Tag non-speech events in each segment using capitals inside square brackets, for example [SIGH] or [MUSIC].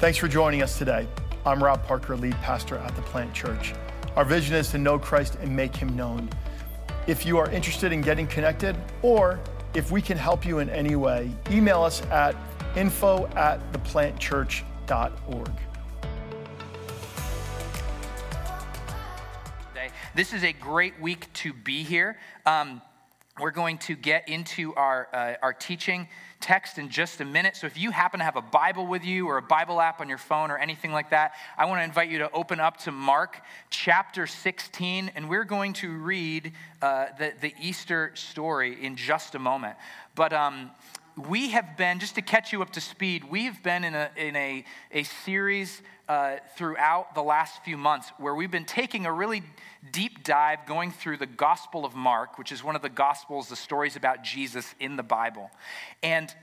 Thanks for joining us today. I'm Rob Parker, lead pastor at the Plant Church. Our vision is to know Christ and make him known. If you are interested in getting connected, or if we can help you in any way, email us at info at theplantchurch.org. This is a great week to be here. Um, we're going to get into our, uh, our teaching text in just a minute. So if you happen to have a Bible with you or a Bible app on your phone or anything like that, I want to invite you to open up to Mark chapter 16, and we're going to read uh, the, the Easter story in just a moment. But um, we have been, just to catch you up to speed, we have been in a, in a, a series uh, throughout the last few months where we've been taking a really deep dive going through the Gospel of Mark, which is one of the Gospels, the stories about Jesus in the Bible. And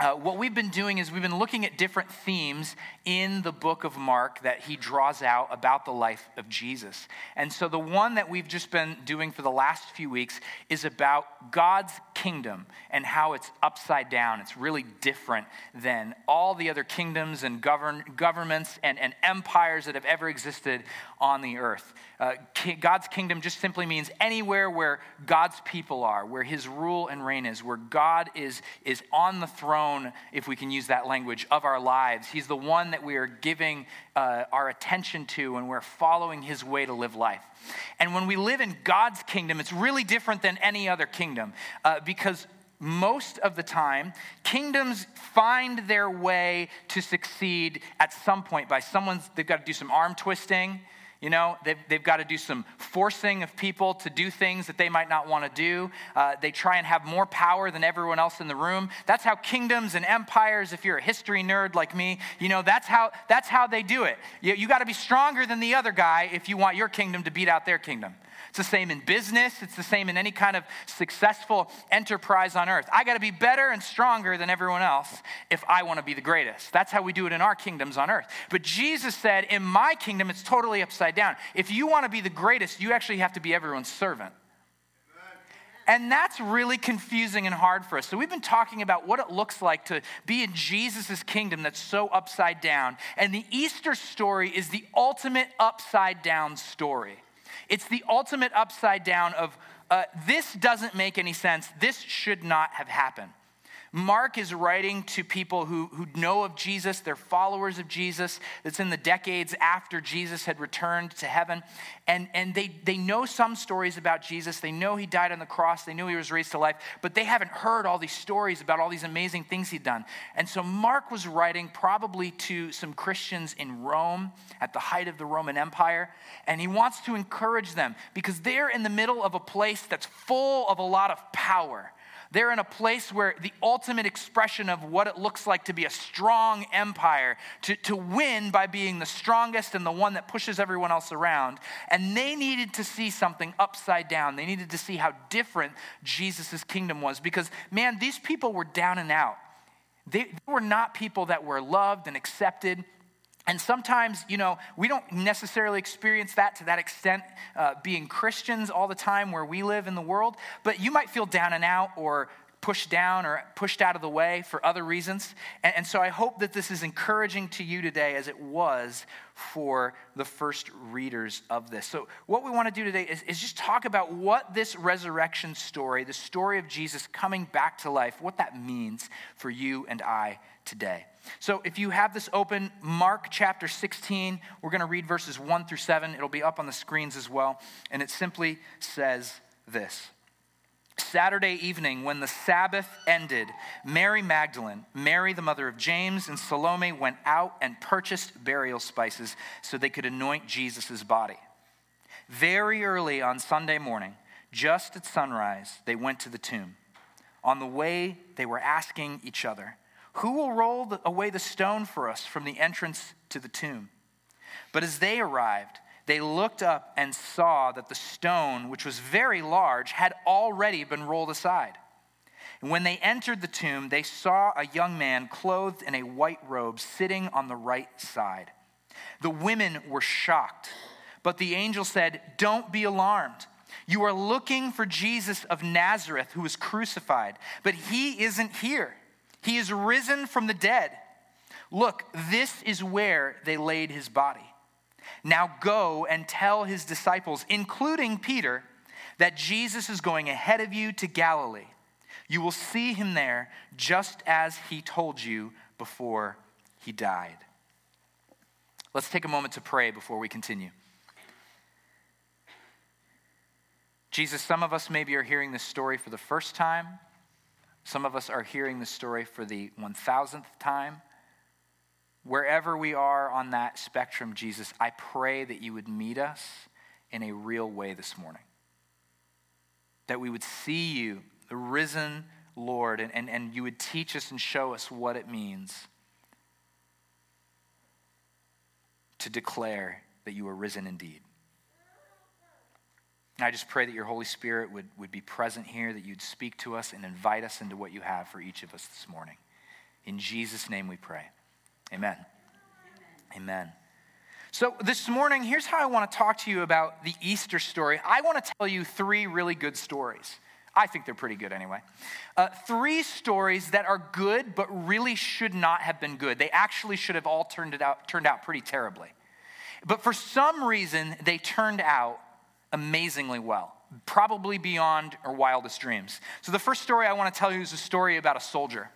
uh, what we've been doing is we've been looking at different themes in the book of Mark that he draws out about the life of Jesus. And so the one that we've just been doing for the last few weeks is about God's kingdom and how it's upside down. It's really different than all the other kingdoms and govern, governments and, and empires that have ever existed on the earth. Uh, God's kingdom just simply means anywhere where God's people are, where his rule and reign is, where God is, is on the throne, if we can use that language, of our lives. He's the one that we are giving uh, our attention to and we're following his way to live life. And when we live in God's kingdom, it's really different than any other kingdom uh, because most of the time, kingdoms find their way to succeed at some point by someone's, they've got to do some arm twisting you know, they've, they've got to do some forcing of people to do things that they might not want to do. Uh, they try and have more power than everyone else in the room. That's how kingdoms and empires, if you're a history nerd like me, you know, that's how, that's how they do it. You, you got to be stronger than the other guy if you want your kingdom to beat out their kingdom. It's the same in business, it's the same in any kind of successful enterprise on earth. I got to be better and stronger than everyone else if I want to be the greatest. That's how we do it in our kingdoms on earth. But Jesus said, In my kingdom, it's totally upside down. If you want to be the greatest, you actually have to be everyone's servant. And that's really confusing and hard for us. So, we've been talking about what it looks like to be in Jesus' kingdom that's so upside down. And the Easter story is the ultimate upside down story. It's the ultimate upside down of uh, this doesn't make any sense. This should not have happened. Mark is writing to people who, who know of Jesus, they're followers of Jesus, that's in the decades after Jesus had returned to heaven. And, and they, they know some stories about Jesus. They know he died on the cross, they knew he was raised to life, but they haven't heard all these stories about all these amazing things he'd done. And so Mark was writing probably to some Christians in Rome at the height of the Roman Empire. And he wants to encourage them because they're in the middle of a place that's full of a lot of power they're in a place where the ultimate expression of what it looks like to be a strong empire, to, to win by being the strongest and the one that pushes everyone else around. And they needed to see something upside down. They needed to see how different Jesus' kingdom was because, man, these people were down and out. They, they were not people that were loved and accepted. And sometimes, you know, we don't necessarily experience that to that extent uh, being Christians all the time where we live in the world, but you might feel down and out or pushed down or pushed out of the way for other reasons. And, and, so I hope that this is encouraging to you today as it was for the first readers of this. So, what we want to do today is, is just talk about what this resurrection story, the story of Jesus coming back to life, what that means for you and I today. So, if you have this open, Mark chapter 16, we're going to read verses 1 through 7. It'll be up on the screens as well. And it simply says this Saturday evening, when the Sabbath ended, Mary Magdalene, Mary the mother of James, and Salome went out and purchased burial spices so they could anoint Jesus' body. Very early on Sunday morning, just at sunrise, they went to the tomb. On the way, they were asking each other, who will roll away the stone for us from the entrance to the tomb? But as they arrived, they looked up and saw that the stone, which was very large, had already been rolled aside. And when they entered the tomb, they saw a young man clothed in a white robe sitting on the right side. The women were shocked, but the angel said, Don't be alarmed. You are looking for Jesus of Nazareth who was crucified, but he isn't here. He is risen from the dead. Look, this is where they laid his body. Now go and tell his disciples, including Peter, that Jesus is going ahead of you to Galilee. You will see him there just as he told you before he died. Let's take a moment to pray before we continue. Jesus, some of us maybe are hearing this story for the first time. Some of us are hearing this story for the 1000th time. Wherever we are on that spectrum, Jesus, I pray that you would meet us in a real way this morning. That we would see you, the risen Lord, and, and, and you would teach us and show us what it means to declare that you are risen indeed. And I just pray that your Holy Spirit would, would be present here, that you'd speak to us and invite us into what you have for each of us this morning. In Jesus' name we pray. Amen. Amen. So, this morning, here's how I want to talk to you about the Easter story. I want to tell you three really good stories. I think they're pretty good anyway. Uh, three stories that are good, but really should not have been good. They actually should have all turned, it out, turned out pretty terribly. But for some reason, they turned out amazingly well, probably beyond our wildest dreams. So, the first story I want to tell you is a story about a soldier.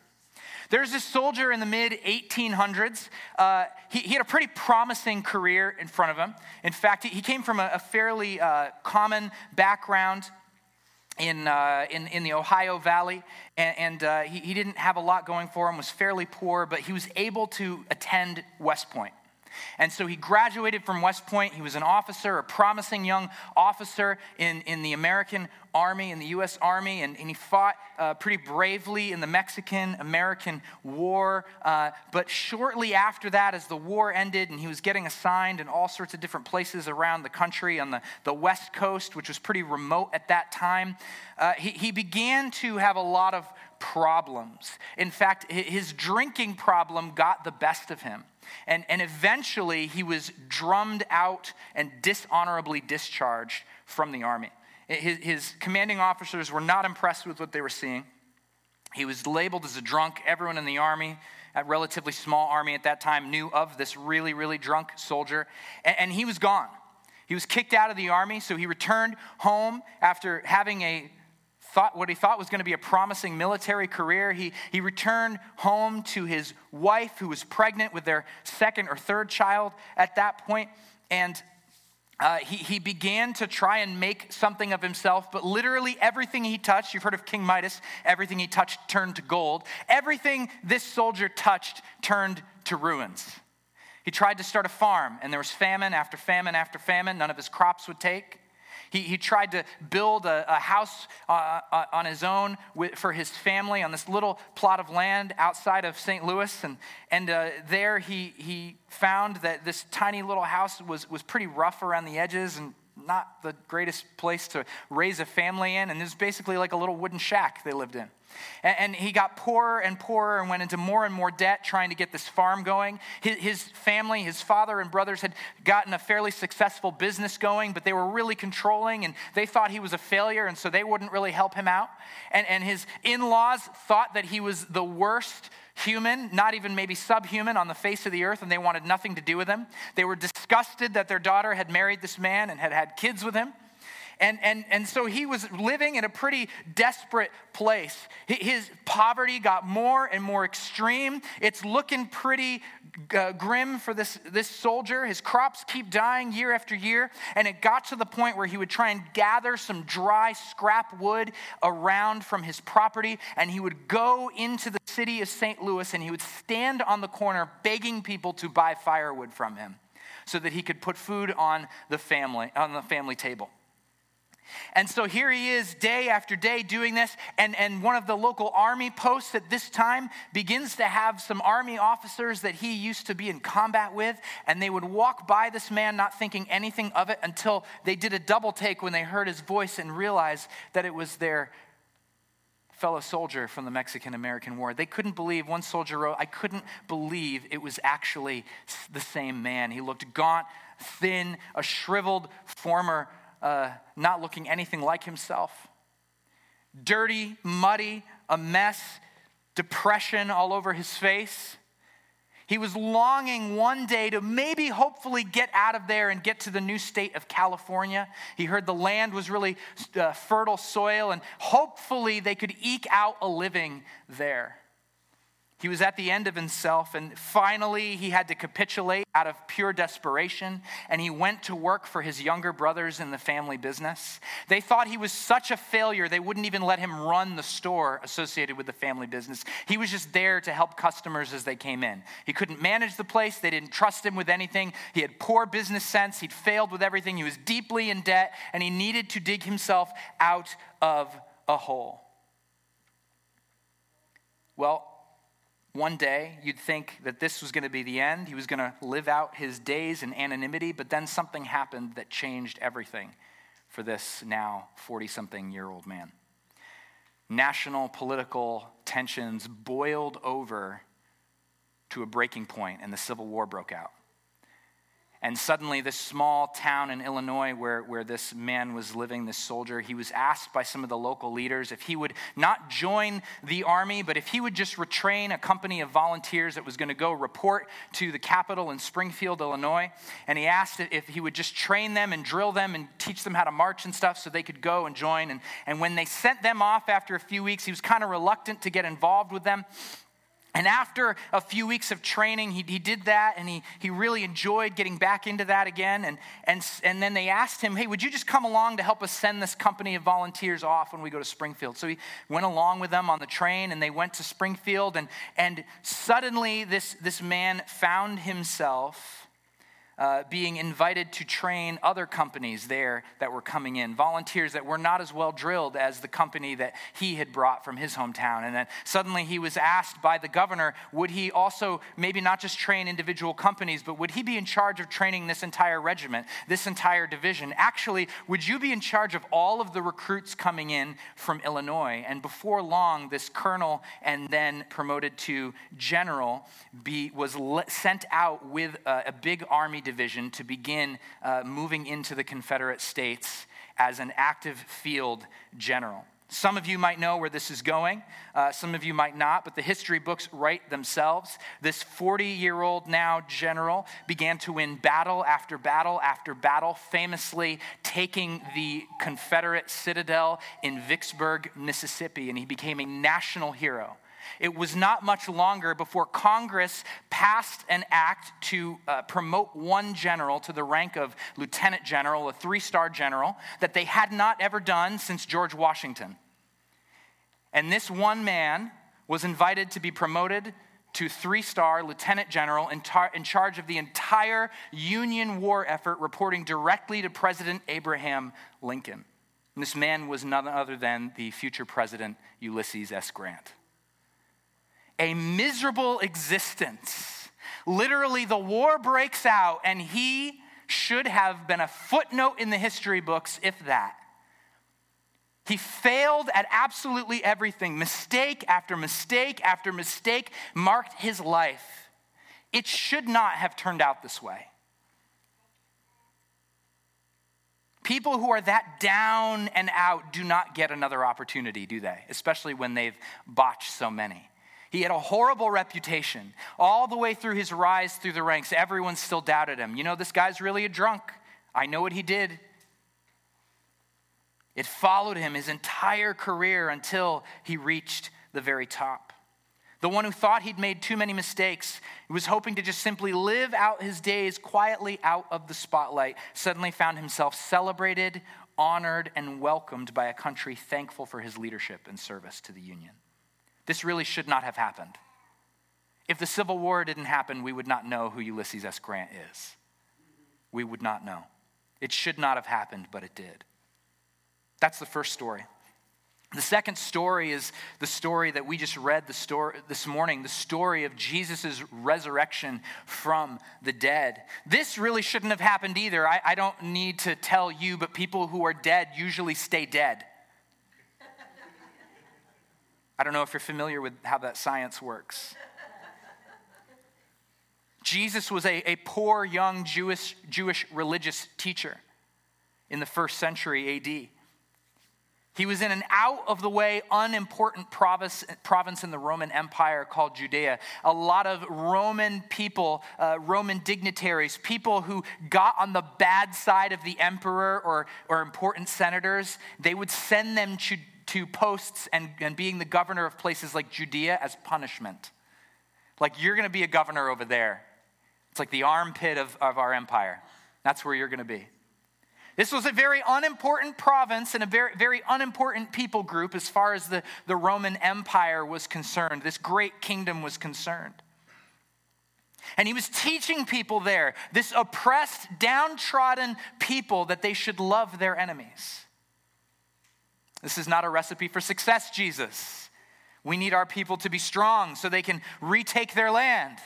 There's this soldier in the mid 1800s. Uh, he, he, had a pretty promising career in front of him. In fact, he, he came from a, a fairly uh, common background in, uh, in, in, the Ohio Valley, and, and uh, he, he didn't have a lot going for him, was fairly poor, but he was able to attend West Point. And so he graduated from West Point. He was an officer, a promising young officer in, in the American Army, in the U.S. Army, and, and he fought uh, pretty bravely in the Mexican American War. Uh, but shortly after that, as the war ended and he was getting assigned in all sorts of different places around the country on the, the West Coast, which was pretty remote at that time, uh, he, he began to have a lot of problems. In fact, his drinking problem got the best of him. And, and eventually, he was drummed out and dishonorably discharged from the army. His, his commanding officers were not impressed with what they were seeing. He was labeled as a drunk. Everyone in the army, a relatively small army at that time, knew of this really, really drunk soldier. And, and he was gone. He was kicked out of the army, so he returned home after having a thought what he thought was going to be a promising military career. He, he returned home to his wife, who was pregnant with their second or third child at that point, and uh, he, he began to try and make something of himself, but literally everything he touched, you've heard of King Midas, everything he touched turned to gold. Everything this soldier touched turned to ruins. He tried to start a farm, and there was famine after famine after famine. None of his crops would take. He, he tried to build a, a house uh, uh, on his own with, for his family on this little plot of land outside of St. Louis. And, and uh, there he, he found that this tiny little house was, was pretty rough around the edges and not the greatest place to raise a family in. And it was basically like a little wooden shack they lived in. And he got poorer and poorer and went into more and more debt trying to get this farm going. His family, his father and brothers had gotten a fairly successful business going, but they were really controlling and they thought he was a failure, and so they wouldn't really help him out. And, and his in laws thought that he was the worst human, not even maybe subhuman on the face of the earth, and they wanted nothing to do with him. They were disgusted that their daughter had married this man and had had kids with him. And, and, and so he was living in a pretty desperate place. His poverty got more and more extreme. It's looking pretty uh, grim for this, this soldier. His crops keep dying year after year. And it got to the point where he would try and gather some dry scrap wood around from his property. And he would go into the city of St. Louis and he would stand on the corner begging people to buy firewood from him so that he could put food on the family, on the family table. And so here he is day after day doing this. And, and one of the local army posts at this time begins to have some army officers that he used to be in combat with. And they would walk by this man, not thinking anything of it, until they did a double take when they heard his voice and realized that it was their fellow soldier from the Mexican American War. They couldn't believe, one soldier wrote, I couldn't believe it was actually the same man. He looked gaunt, thin, a shriveled former uh, not looking anything like himself. Dirty, muddy, a mess, depression all over his face. He was longing one day to maybe hopefully get out of there and get to the new state of California. He heard the land was really uh, fertile soil and hopefully they could eke out a living there. He was at the end of himself, and finally he had to capitulate out of pure desperation, and he went to work for his younger brothers in the family business. They thought he was such a failure, they wouldn't even let him run the store associated with the family business. He was just there to help customers as they came in. He couldn't manage the place, they didn't trust him with anything. He had poor business sense, he'd failed with everything, he was deeply in debt, and he needed to dig himself out of a hole. Well, one day, you'd think that this was going to be the end. He was going to live out his days in anonymity, but then something happened that changed everything for this now 40 something year old man. National political tensions boiled over to a breaking point, and the Civil War broke out. And suddenly, this small town in Illinois where, where this man was living, this soldier, he was asked by some of the local leaders if he would not join the army, but if he would just retrain a company of volunteers that was going to go report to the capital in Springfield, Illinois. And he asked if he would just train them and drill them and teach them how to march and stuff so they could go and join. And, and when they sent them off after a few weeks, he was kind of reluctant to get involved with them. And after a few weeks of training, he, he did that and he, he really enjoyed getting back into that again. And, and, and then they asked him, Hey, would you just come along to help us send this company of volunteers off when we go to Springfield? So he went along with them on the train and they went to Springfield. And, and suddenly, this, this man found himself uh, being invited to train other companies there that were coming in, volunteers that were not as well drilled as the company that he had brought from his hometown. And then suddenly he was asked by the governor would he also maybe not just train individual companies, but would he be in charge of training this entire regiment, this entire division? Actually, would you be in charge of all of the recruits coming in from Illinois? And before long, this colonel and then promoted to general be, was sent out with a, a big army Division to begin uh, moving into the Confederate States as an active field general. Some of you might know where this is going. Uh, some of you might not, but the history books write themselves. This 40 year old now general began to win battle after battle after battle, famously taking the Confederate citadel in Vicksburg, Mississippi, and he became a national hero. It was not much longer before Congress passed an act to uh, promote one general to the rank of lieutenant general, a three star general, that they had not ever done since George Washington. And this one man was invited to be promoted to three star lieutenant general in, tar- in, charge of the entire Union war effort, reporting directly to President Abraham Lincoln. And this man was none other than the future president Ulysses S. Grant a miserable existence. Literally, the war breaks out, and he should have been a footnote in the history books, if that. He failed at absolutely everything. Mistake after mistake after mistake marked his life. It should not have turned out this way. People who are that down and out do not get another opportunity, do they? Especially when they've botched so many. He had a horrible reputation. All the way through his rise through the ranks, everyone still doubted him. You know, this guy's really a drunk. I know what he did. It followed him his entire career until he reached the very top. The one who thought he'd made too many mistakes, who was hoping to just simply live out his days quietly out of the spotlight, suddenly found himself celebrated, honored, and welcomed by a country thankful for his leadership and service to the Union. This really should not have happened. If the Civil War didn't happen, we would not know who Ulysses S. Grant is. We would not know. It should not have happened, but it did. That's the first story. The second story is the story that we just read the story this morning, the story of Jesus' resurrection from the dead. This really shouldn't have happened either. I, I don't need to tell you, but people who are dead usually stay dead. I don't know if you're familiar with how that science works. Jesus was a, a poor young Jewish, Jewish religious teacher in the first century AD. He was in an out of the way, unimportant province, province in the Roman Empire called Judea. A lot of Roman people, uh, Roman dignitaries, people who got on the bad side of the emperor or, or important senators, they would send them to, to posts and, and being the governor of places like Judea as punishment. Like, you're going to be a governor over there. It's like the armpit of, of our empire. That's where you're going to be. This was a very unimportant province and a very, very unimportant people group as far as the, the Roman Empire was concerned. This great kingdom was concerned. And he was teaching people there, this oppressed, downtrodden people, that they should love their enemies. This is not a recipe for success, Jesus. We need our people to be strong so they can retake their land.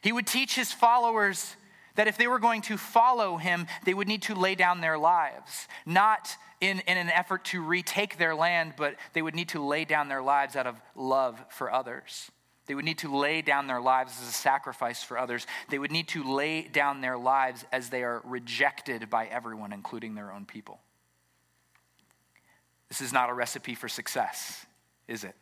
He would teach his followers that if they were going to follow him, they would need to lay down their lives, not in, in an effort to retake their land, but they would need to lay down their lives out of love for others. They would need to lay down their lives as a sacrifice for others. They would need to lay down their lives as they are rejected by everyone, including their own people. This is not a recipe for success, is it?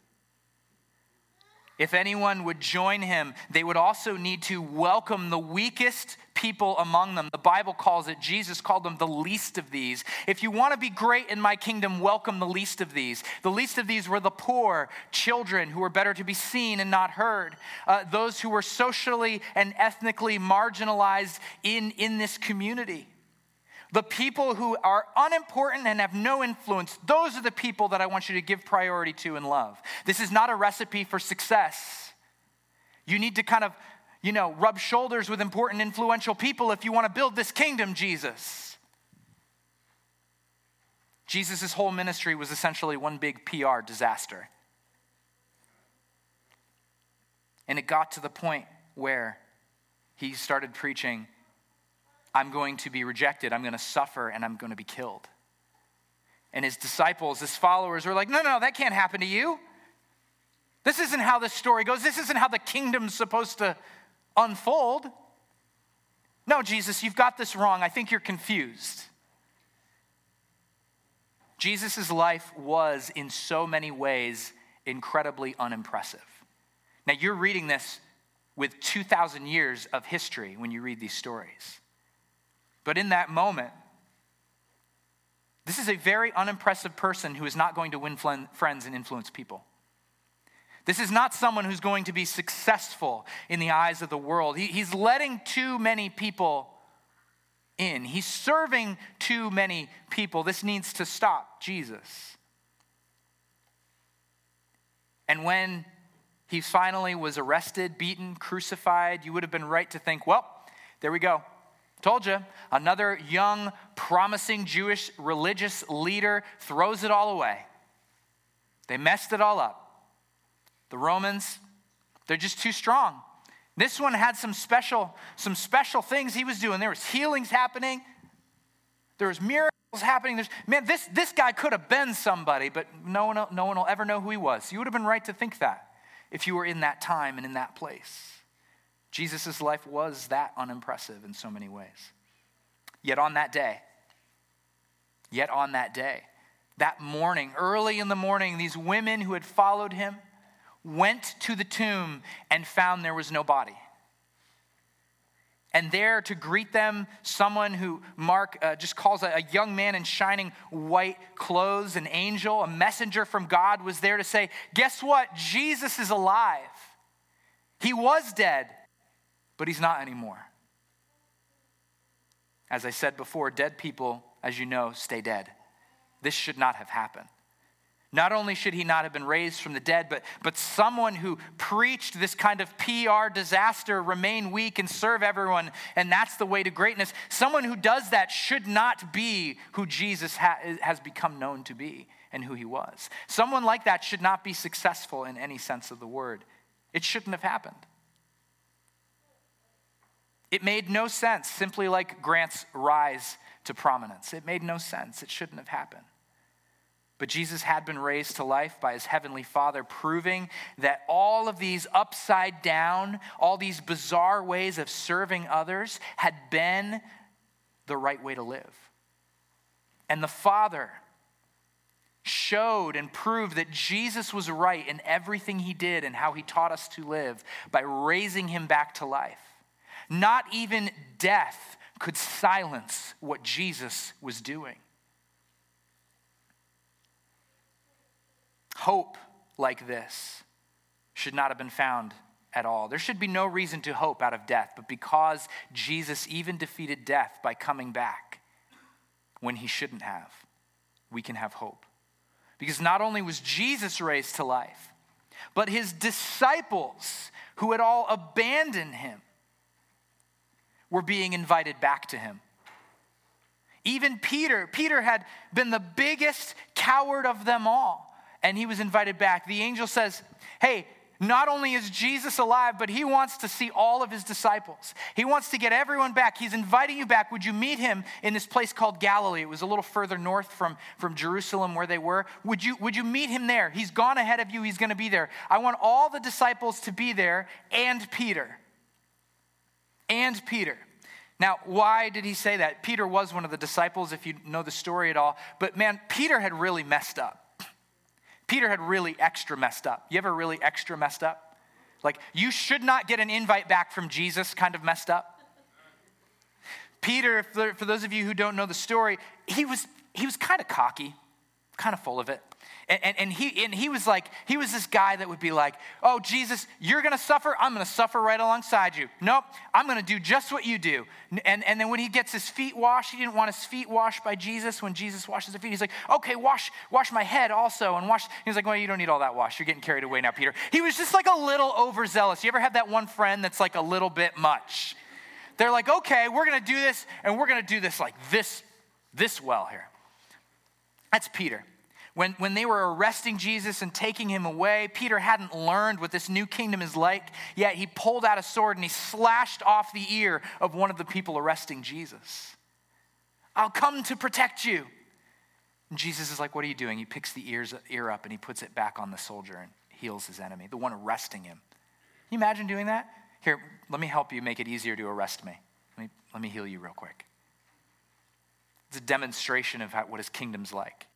If anyone would join him, they would also need to welcome the weakest people among them. The Bible calls it, Jesus called them the least of these. If you want to be great in my kingdom, welcome the least of these. The least of these were the poor, children who were better to be seen and not heard, uh, those who were socially and ethnically marginalized in, in this community. The people who are unimportant and have no influence, those are the people that I want you to give priority to and love. This is not a recipe for success. You need to kind of, you know, rub shoulders with important, influential people if you want to build this kingdom, Jesus. Jesus' whole ministry was essentially one big PR disaster. And it got to the point where he started preaching I'm going to be rejected, I'm going to suffer, and I'm going to be killed. And his disciples, his followers, were like, No, no, that can't happen to you. This isn't how this story goes. This isn't how the kingdom's supposed to unfold. No, Jesus, you've got this wrong. I think you're confused. Jesus' life was, in so many ways, incredibly unimpressive. Now, you're reading this with 2,000 years of history when you read these stories. But in that moment, this is a very unimpressive person who is not going to win friends and influence people. This is not someone who's going to be successful in the eyes of the world. He, he's letting too many people in, he's serving too many people. This needs to stop Jesus. And when he finally was arrested, beaten, crucified, you would have been right to think, well, there we go. Told you, another young, promising Jewish religious leader throws it all away. They messed it all up. The Romans, they're just too strong. This one had some special, some special things he was doing. There was healings happening. There was miracles happening. There's, man, this, this guy could have been somebody, but no one, no one will ever know who he was. You would have been right to think that if you were in that time and in that place. Jesus' life was that unimpressive in so many ways. Yet on that day, yet on that day, that morning, early in the morning, these women who had followed him went to the tomb and found there was no body. And there to greet them, someone who Mark uh, just calls a, a young man in shining white clothes, an angel, a messenger from God, was there to say, Guess what? Jesus is alive. He was dead but he's not anymore. As I said before, dead people, as you know, stay dead. This should not have happened. Not only should he not have been raised from the dead, but, but someone who preached this kind of PR disaster, remain weak and serve everyone, and that's the way to greatness. Someone who does that should not be who Jesus ha- has become known to be and who he was. Someone like that should not be successful in any sense of the word. It shouldn't have happened. It made no sense, simply like Grant's rise to prominence. It made no sense. It shouldn't have happened. But Jesus had been raised to life by his heavenly Father, proving that all of these upside down, all these bizarre ways of serving others had been the right way to live. And the Father showed and proved that Jesus was right in everything he did and how he taught us to live by raising him back to life. Not even death could silence what Jesus was doing. Hope like this should not have been found at all. There should be no reason to hope out of death, but because Jesus even defeated death by coming back when he shouldn't have, we can have hope. Because not only was Jesus raised to life, but his disciples who had all abandoned him were being invited back to him. Even Peter, Peter had been the biggest coward of them all, and he was invited back. The angel says, Hey, not only is Jesus alive, but he wants to see all of his disciples. He wants to get everyone back. He's inviting you back. Would you meet him in this place called Galilee? It was a little further north from, from Jerusalem where they were. Would you, would you meet him there? He's gone ahead of you. He's going to be there. I want all the disciples to be there and Peter. And Peter. Now, why did he say that? Peter was one of the disciples, if you know the story at all. But man, Peter had really messed up. [CLEARS THROAT] Peter had really extra messed up. You ever really extra messed up? Like, you should not get an invite back from Jesus kind of messed up. Peter, for those of you who don't know the story, he was, he was kind of cocky, kind of full of it. And, and, and, he, and he was like, he was this guy that would be like, oh, Jesus, you're going to suffer. I'm going to suffer right alongside you. Nope, I'm going to do just what you do. And, and then when he gets his feet washed, he didn't want his feet washed by Jesus. When Jesus washes his feet, he's like, okay, wash, wash my head also. And wash, he's like, well, you don't need all that wash. You're getting carried away now, Peter. He was just like a little overzealous. You ever had that one friend that's like a little bit much? They're like, okay, we're going to do this, and we're going to do this like this, this well here. That's Peter. When, when they were arresting Jesus and taking him away, Peter hadn't learned what this new kingdom is like, yet he pulled out a sword and he slashed off the ear of one of the people arresting Jesus. I'll come to protect you. And Jesus is like, What are you doing? He picks the ears, ear up and he puts it back on the soldier and heals his enemy, the one arresting him. Can you imagine doing that? Here, let me help you make it easier to arrest me. Let me, let me heal you real quick. It's a demonstration of how, what his kingdom's like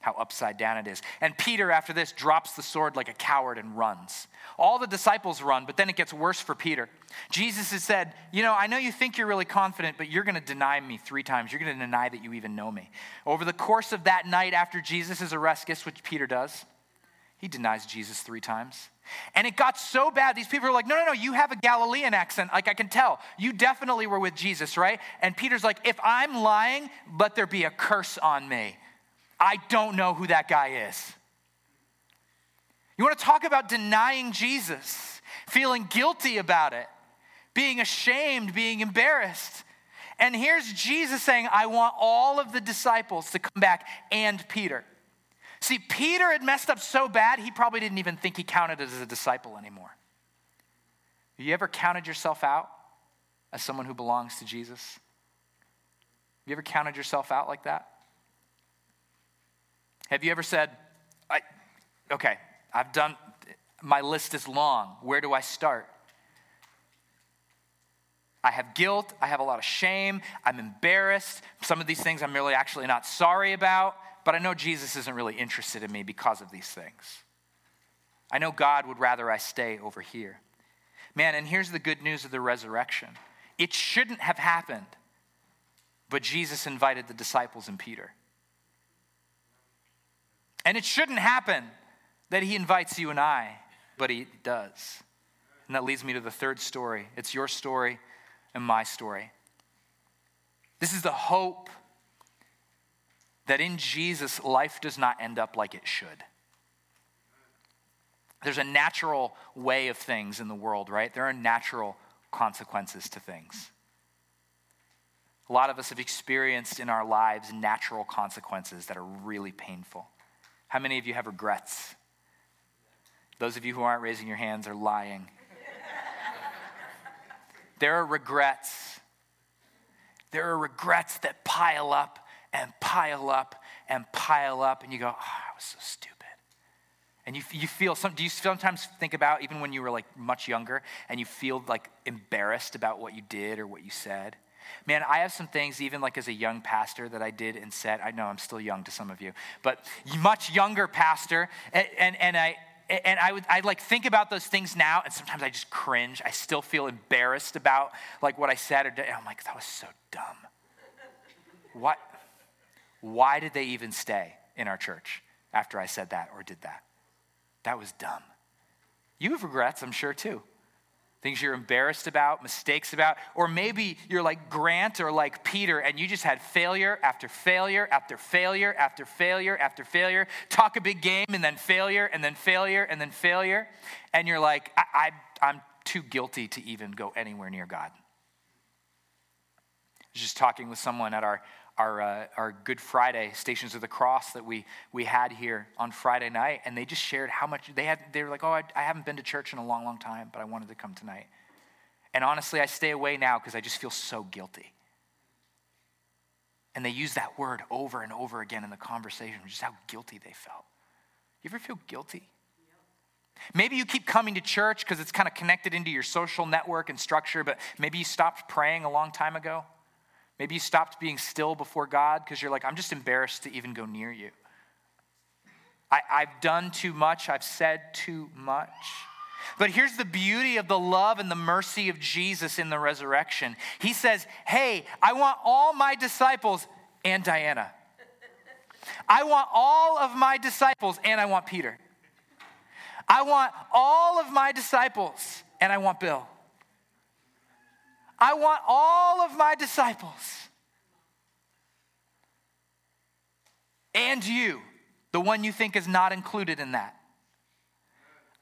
how upside down it is. And Peter, after this, drops the sword like a coward and runs. All the disciples run, but then it gets worse for Peter. Jesus has said, You know, I know you think you're really confident, but you're going to deny me three times. You're going to deny that you even know me. Over the course of that night after Jesus' arrest, guess what Peter does? He denies Jesus three times. And it got so bad, these people are like, no, no, no, you have a Galilean accent. Like, I can tell. You definitely were with Jesus, right? And Peter's like, if I'm lying, let there be a curse on me. I don't know who that guy is. You want to talk about denying Jesus, feeling guilty about it, being ashamed, being embarrassed. And here's Jesus saying, I want all of the disciples to come back and Peter. See, Peter had messed up so bad, he probably didn't even think he counted as a disciple anymore. Have you ever counted yourself out as someone who belongs to Jesus? Have you ever counted yourself out like that? Have you ever said, I, okay, I've done, my list is long. Where do I start? I have guilt. I have a lot of shame. I'm embarrassed. Some of these things I'm really actually not sorry about, but I know Jesus isn't really interested in me because of these things. I know God would rather I stay over here. Man, and here's the good news of the resurrection it shouldn't have happened, but Jesus invited the disciples and Peter. And it shouldn't happen that he invites you and I, but he does. And that leads me to the third story. It's your story and my story. This is the hope that in Jesus, life does not end up like it should. There's a natural way of things in the world, right? There are natural consequences to things. A lot of us have experienced in our lives natural consequences that are really painful. How many of you have regrets? Those of you who aren't raising your hands are lying. there are regrets. There are regrets that pile up and pile up and pile up, and you go, oh, I was so stupid. And you, you feel some, do you sometimes think about even when you were like much younger and you feel like embarrassed about what you did or what you said? Man, I have some things, even like as a young pastor, that I did and said. I know I'm still young to some of you, but much younger pastor. And, and, and I, and I would I like think about those things now, and sometimes I just cringe. I still feel embarrassed about like what I said or did. I'm like, that was so dumb. What? Why did they even stay in our church after I said that or did that? That was dumb. You have regrets, I'm sure too things you're embarrassed about, mistakes about, or maybe you're like Grant or like Peter and you just had failure after failure after failure after failure after failure. Talk a big game and then failure and then failure and then failure. And you're like, I, I, I'm too guilty to even go anywhere near God. Just talking with someone at our our, uh, our Good Friday Stations of the Cross that we, we had here on Friday night, and they just shared how much they had. They were like, "Oh, I, I haven't been to church in a long, long time, but I wanted to come tonight." And honestly, I stay away now because I just feel so guilty. And they use that word over and over again in the conversation, just how guilty they felt. You ever feel guilty? Maybe you keep coming to church because it's kind of connected into your social network and structure, but maybe you stopped praying a long time ago. Maybe you stopped being still before God because you're like, I'm just embarrassed to even go near you. I, have done too much, I've said too much. But here's the beauty of the love and the mercy of Jesus in the resurrection. He says, Hey, I want all my disciples and Diana. I want all of my disciples and I want Peter. I want all of my disciples and I want Bill. I want all of my disciples and you, the one you think is not included in that.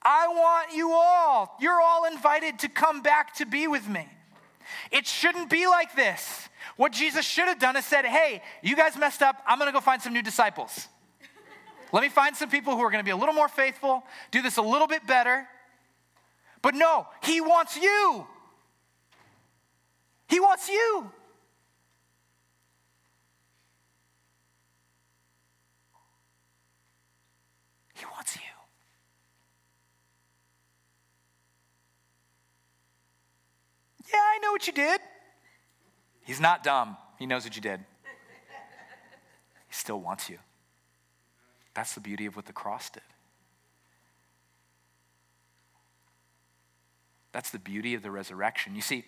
I want you all. You're all invited to come back to be with me. It shouldn't be like this. What Jesus should have done is said, Hey, you guys messed up. I'm going to go find some new disciples. Let me find some people who are going to be a little more faithful, do this a little bit better. But no, he wants you. He wants you. He wants you. Yeah, I know what you did. He's not dumb. He knows what you did. He still wants you. That's the beauty of what the cross did. That's the beauty of the resurrection. You see,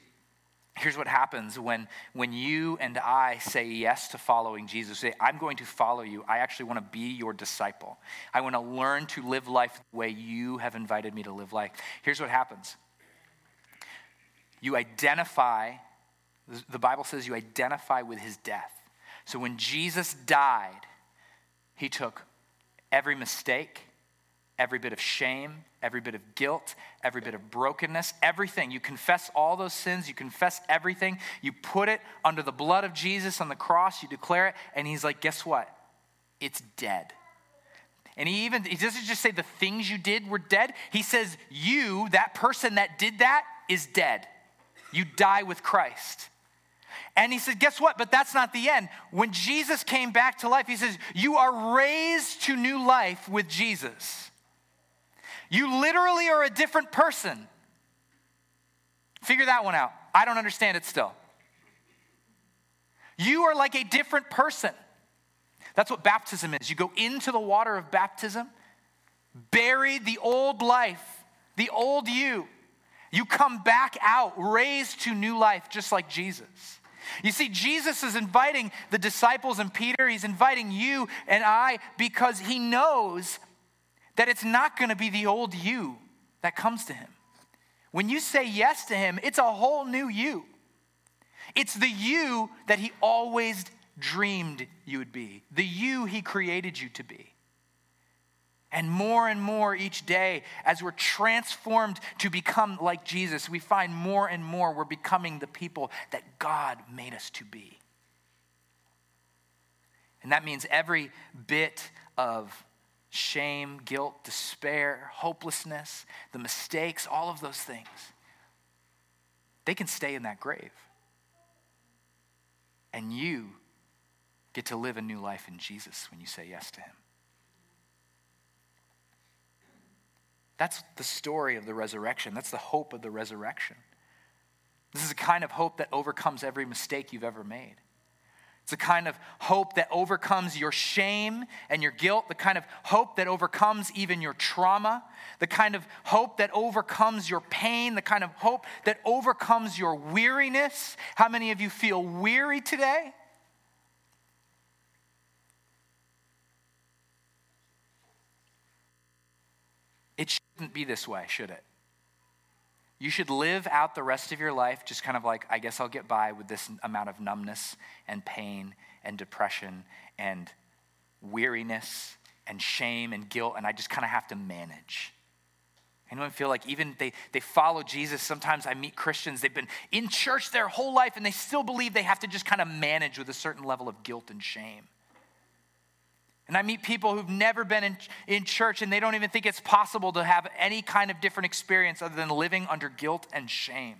here's what happens when, when you and I say yes to following Jesus. Say, I'm going to follow you. I actually want to be your disciple. I want to learn to live life the way you have invited me to live life. Here's what happens you identify, the Bible says you identify with his death. So when Jesus died, he took every mistake, every bit of shame, every bit of guilt, every bit of brokenness, everything. You confess all those sins, you confess everything, you put it under the blood of Jesus on the cross, you declare it, and he's like, guess what? It's dead. And he even, he doesn't just say the things you did were dead. He says, you, that person that did that, is dead. You die with Christ. And he said, Guess what? But that's not the end. When Jesus came back to life, he says, You are raised to new life with Jesus. You literally are a different person. Figure that one out. I don't understand it still. You are like a different person. That's what baptism is. You go into the water of baptism, bury the old life, the old you. You come back out, raised to new life, just like Jesus. You see, Jesus is inviting the disciples and Peter, he's inviting you and I because he knows that it's not going to be the old you that comes to him. When you say yes to him, it's a whole new you. It's the you that he always dreamed you would be, the you he created you to be. And more and more each day, as we're transformed to become like Jesus, we find more and more we're becoming the people that God made us to be. And that means every bit of shame, guilt, despair, hopelessness, the mistakes, all of those things, they can stay in that grave. And you get to live a new life in Jesus when you say yes to Him. That's the story of the resurrection. That's the hope of the resurrection. This is a kind of hope that overcomes every mistake you've ever made. It's a kind of hope that overcomes your shame and your guilt, the kind of hope that overcomes even your trauma, the kind of hope that overcomes your pain, the kind of hope that overcomes your weariness. How many of you feel weary today? It shouldn't be this way, should it? You should live out the rest of your life just kind of like, I guess I'll get by with this amount of numbness and pain and depression and weariness and shame and guilt, and I just kind of have to manage. Anyone feel like even they, they follow Jesus? Sometimes I meet Christians, they've been in church their whole life, and they still believe they have to just kind of manage with a certain level of guilt and shame. And I meet people who've never been in, in church and they don't even think it's possible to have any kind of different experience other than living under guilt and shame.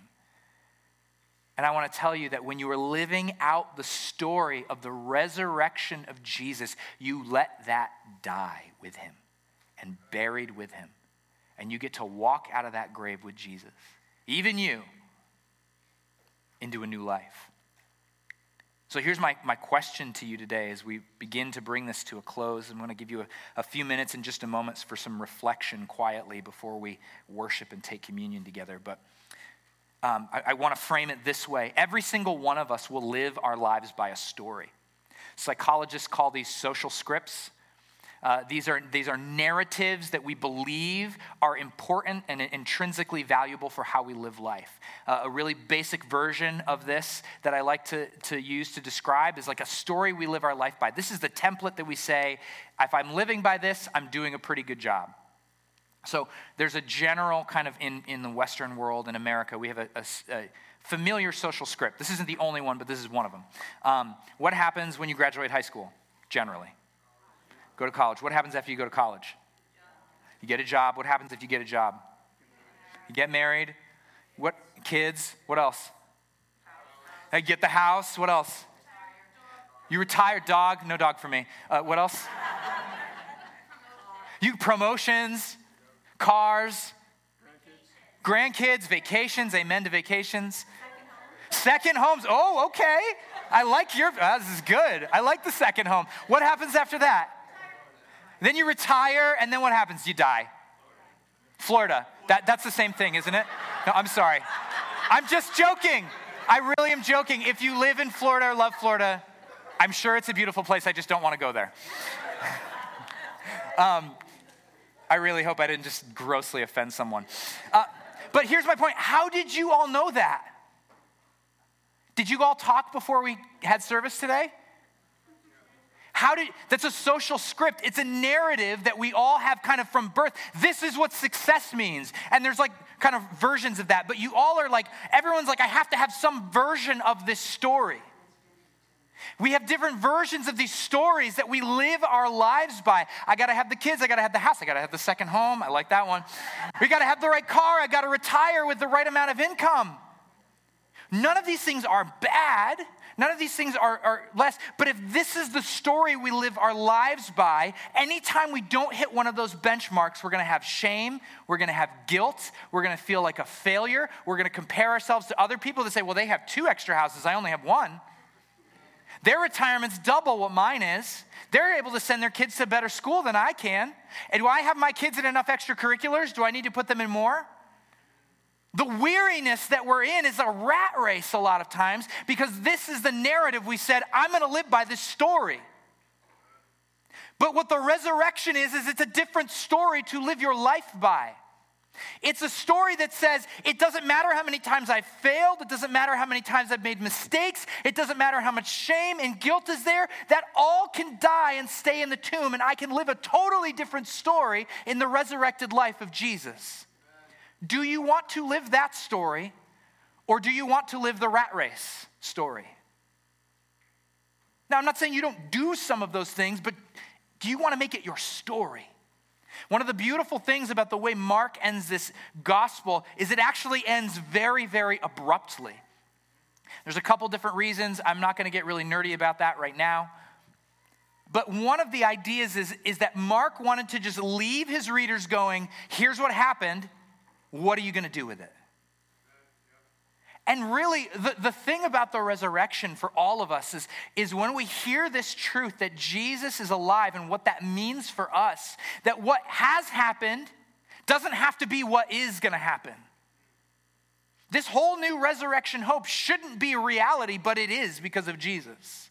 And I want to tell you that when you are living out the story of the resurrection of Jesus, you let that die with him and buried with him. And you get to walk out of that grave with Jesus, even you, into a new life. So here's my, my question to you today as we begin to bring this to a close. I'm going to give you a, a few minutes in just a moment for some reflection quietly before we worship and take communion together. But um, I, I want to frame it this way every single one of us will live our lives by a story. Psychologists call these social scripts. Uh, these, are, these are narratives that we believe are important and intrinsically valuable for how we live life. Uh, a really basic version of this that I like to, to use to describe is like a story we live our life by. This is the template that we say, if I'm living by this, I'm doing a pretty good job. So there's a general kind of in, in the Western world, in America, we have a, a, a familiar social script. This isn't the only one, but this is one of them. Um, what happens when you graduate high school, generally? Go to college. What happens after you go to college? You get a job. What happens if you get a job? You get married. What kids? What else? You get the house. What else? You retire. Dog. No dog for me. Uh, what else? You promotions, cars, grandkids, vacations. Amen to vacations. Second homes. Oh, okay. I like your. Uh, this is good. I like the second home. What happens after that? Then you retire, and then what happens? You die. Florida. That, that's the same thing, isn't it? No, I'm sorry. I'm just joking. I really am joking. If you live in Florida or love Florida, I'm sure it's a beautiful place. I just don't want to go there. Um, I really hope I didn't just grossly offend someone. Uh, but here's my point how did you all know that? Did you all talk before we had service today? How did that's a social script. It's a narrative that we all have kind of from birth. This is what success means. And there's like kind of versions of that, but you all are like everyone's like I have to have some version of this story. We have different versions of these stories that we live our lives by. I got to have the kids, I got to have the house, I got to have the second home. I like that one. We got to have the right car, I got to retire with the right amount of income. None of these things are bad. None of these things are, are less. But if this is the story we live our lives by, anytime we don't hit one of those benchmarks, we're going to have shame, we're going to have guilt, we're going to feel like a failure, we're going to compare ourselves to other people that say, well, they have two extra houses, I only have one. Their retirement's double what mine is. They're able to send their kids to better school than I can. And do I have my kids in enough extracurriculars? Do I need to put them in more? The weariness that we're in is a rat race a lot of times because this is the narrative we said, I'm going to live by this story. But what the resurrection is, is it's a different story to live your life by. It's a story that says it doesn't matter how many times I've failed, it doesn't matter how many times I've made mistakes, it doesn't matter how much shame and guilt is there, that all can die and stay in the tomb, and I can live a totally different story in the resurrected life of Jesus. Do you want to live that story or do you want to live the rat race story? Now, I'm not saying you don't do some of those things, but do you want to make it your story? One of the beautiful things about the way Mark ends this gospel is it actually ends very, very abruptly. There's a couple different reasons. I'm not going to get really nerdy about that right now. But one of the ideas is, is that Mark wanted to just leave his readers going, here's what happened, what are you going to do with it? And really, the, the thing about the resurrection for all of us is, is when we hear this truth that Jesus is alive and what that means for us, that what has happened doesn't have to be what is going to happen. This whole new resurrection hope shouldn't be reality, but it is because of Jesus.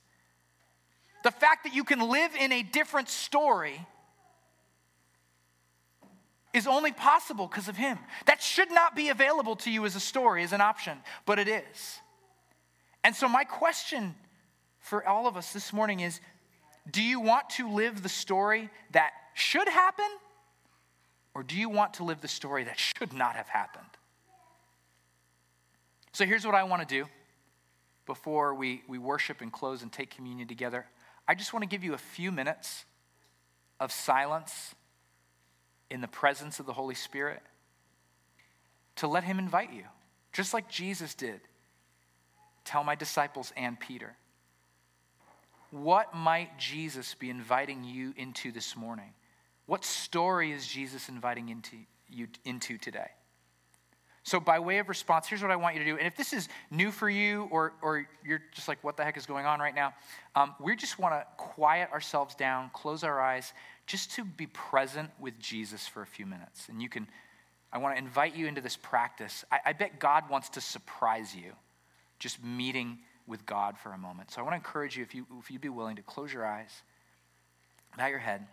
The fact that you can live in a different story is only possible because of Him. That should not be available to you as a story, as an option, but it is. And so, my question for all of us this morning is do you want to live the story that should happen, or do you want to live the story that should not have happened? So, here's what I want to do before we, we worship and close and take communion together. I just want to give you a few minutes of silence in the presence of the Holy Spirit to let Him invite you, just like Jesus did. Tell my disciples and Peter. What might Jesus be inviting you into this morning? What story is Jesus inviting into you into today? So, by way of response, here's what I want you to do. And if this is new for you, or, or you're just like, what the heck is going on right now? Um, we just want to quiet ourselves down, close our eyes, just to be present with Jesus for a few minutes. And you can, I want to invite you into this practice. I, I bet God wants to surprise you just meeting with God for a moment. So, I want to encourage you, if, you, if you'd be willing to close your eyes, bow your head.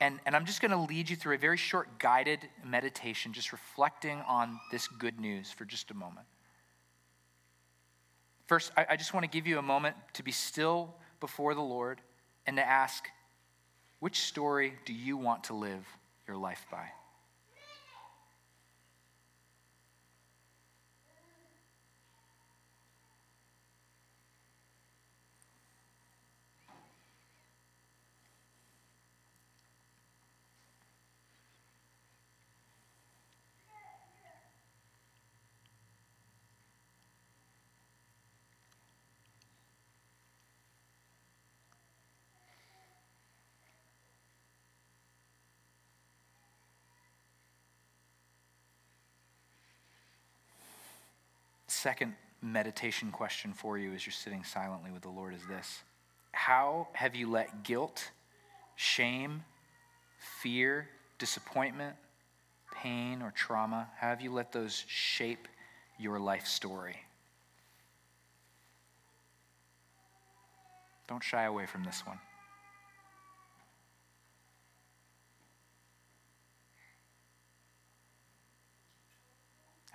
And, and I'm just going to lead you through a very short guided meditation, just reflecting on this good news for just a moment. First, I, I just want to give you a moment to be still before the Lord and to ask, which story do you want to live your life by? Second meditation question for you as you're sitting silently with the Lord is this How have you let guilt, shame, fear, disappointment, pain, or trauma, how have you let those shape your life story? Don't shy away from this one.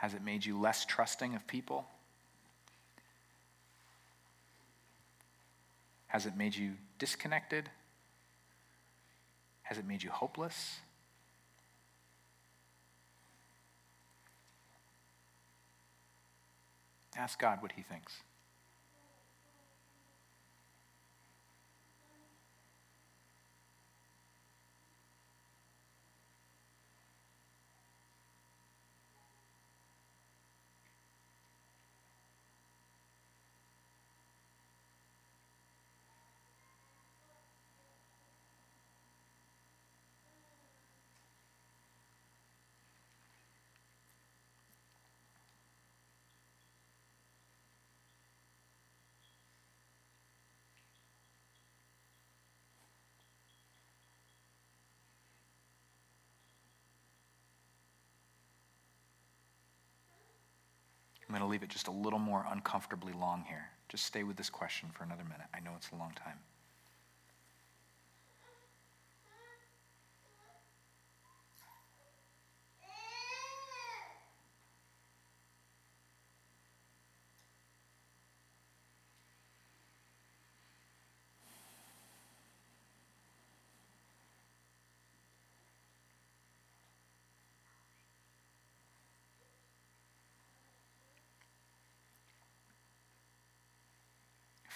Has it made you less trusting of people? Has it made you disconnected? Has it made you hopeless? Ask God what He thinks. Leave it just a little more uncomfortably long here. Just stay with this question for another minute. I know it's a long time.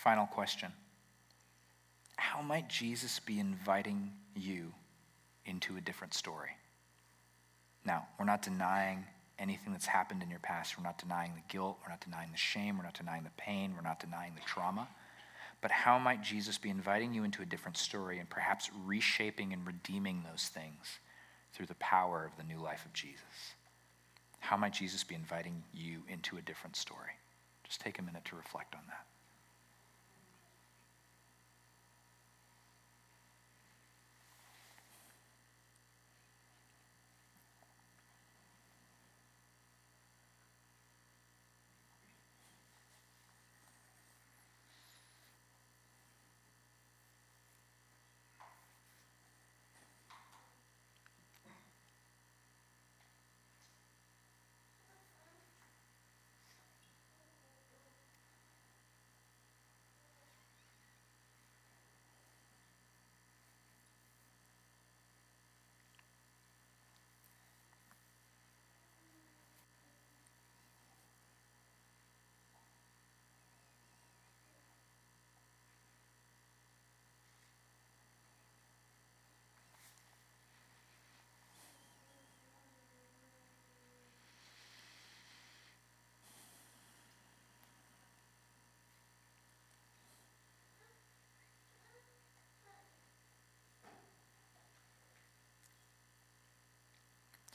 Final question How might Jesus be inviting you into a different story? Now, we're not denying anything that's happened in your past. We're not denying the guilt. We're not denying the shame. We're not denying the pain. We're not denying the trauma. But how might Jesus be inviting you into a different story and perhaps reshaping and redeeming those things through the power of the new life of Jesus? How might Jesus be inviting you into a different story? Just take a minute to reflect on that.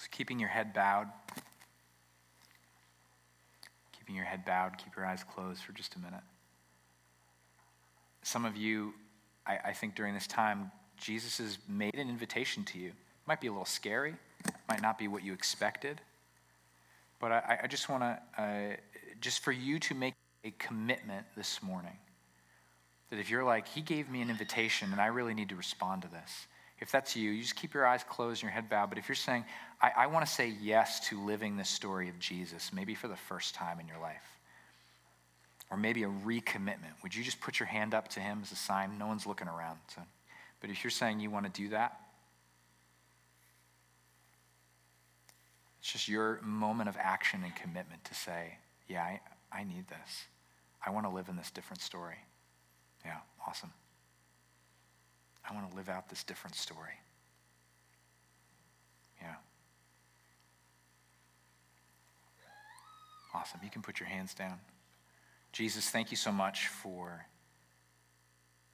So keeping your head bowed, keeping your head bowed, keep your eyes closed for just a minute. Some of you, I, I think during this time, Jesus has made an invitation to you. It might be a little scary, might not be what you expected, but I, I just want to, uh, just for you to make a commitment this morning that if you're like, He gave me an invitation and I really need to respond to this, if that's you, you just keep your eyes closed and your head bowed. But if you're saying, I, I want to say yes to living the story of Jesus, maybe for the first time in your life, or maybe a recommitment, would you just put your hand up to Him as a sign? No one's looking around. So. But if you're saying you want to do that, it's just your moment of action and commitment to say, Yeah, I, I need this. I want to live in this different story. Yeah, awesome. I want to live out this different story. Yeah. Awesome. You can put your hands down. Jesus, thank you so much for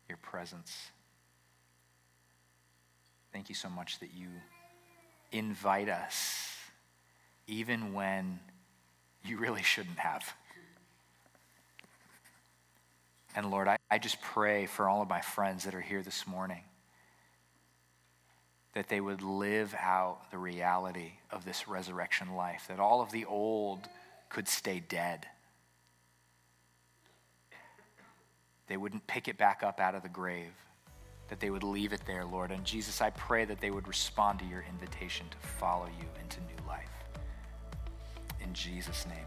your presence. Thank you so much that you invite us, even when you really shouldn't have. And Lord, I, I just pray for all of my friends that are here this morning that they would live out the reality of this resurrection life, that all of the old could stay dead. They wouldn't pick it back up out of the grave, that they would leave it there, Lord. And Jesus, I pray that they would respond to your invitation to follow you into new life. In Jesus' name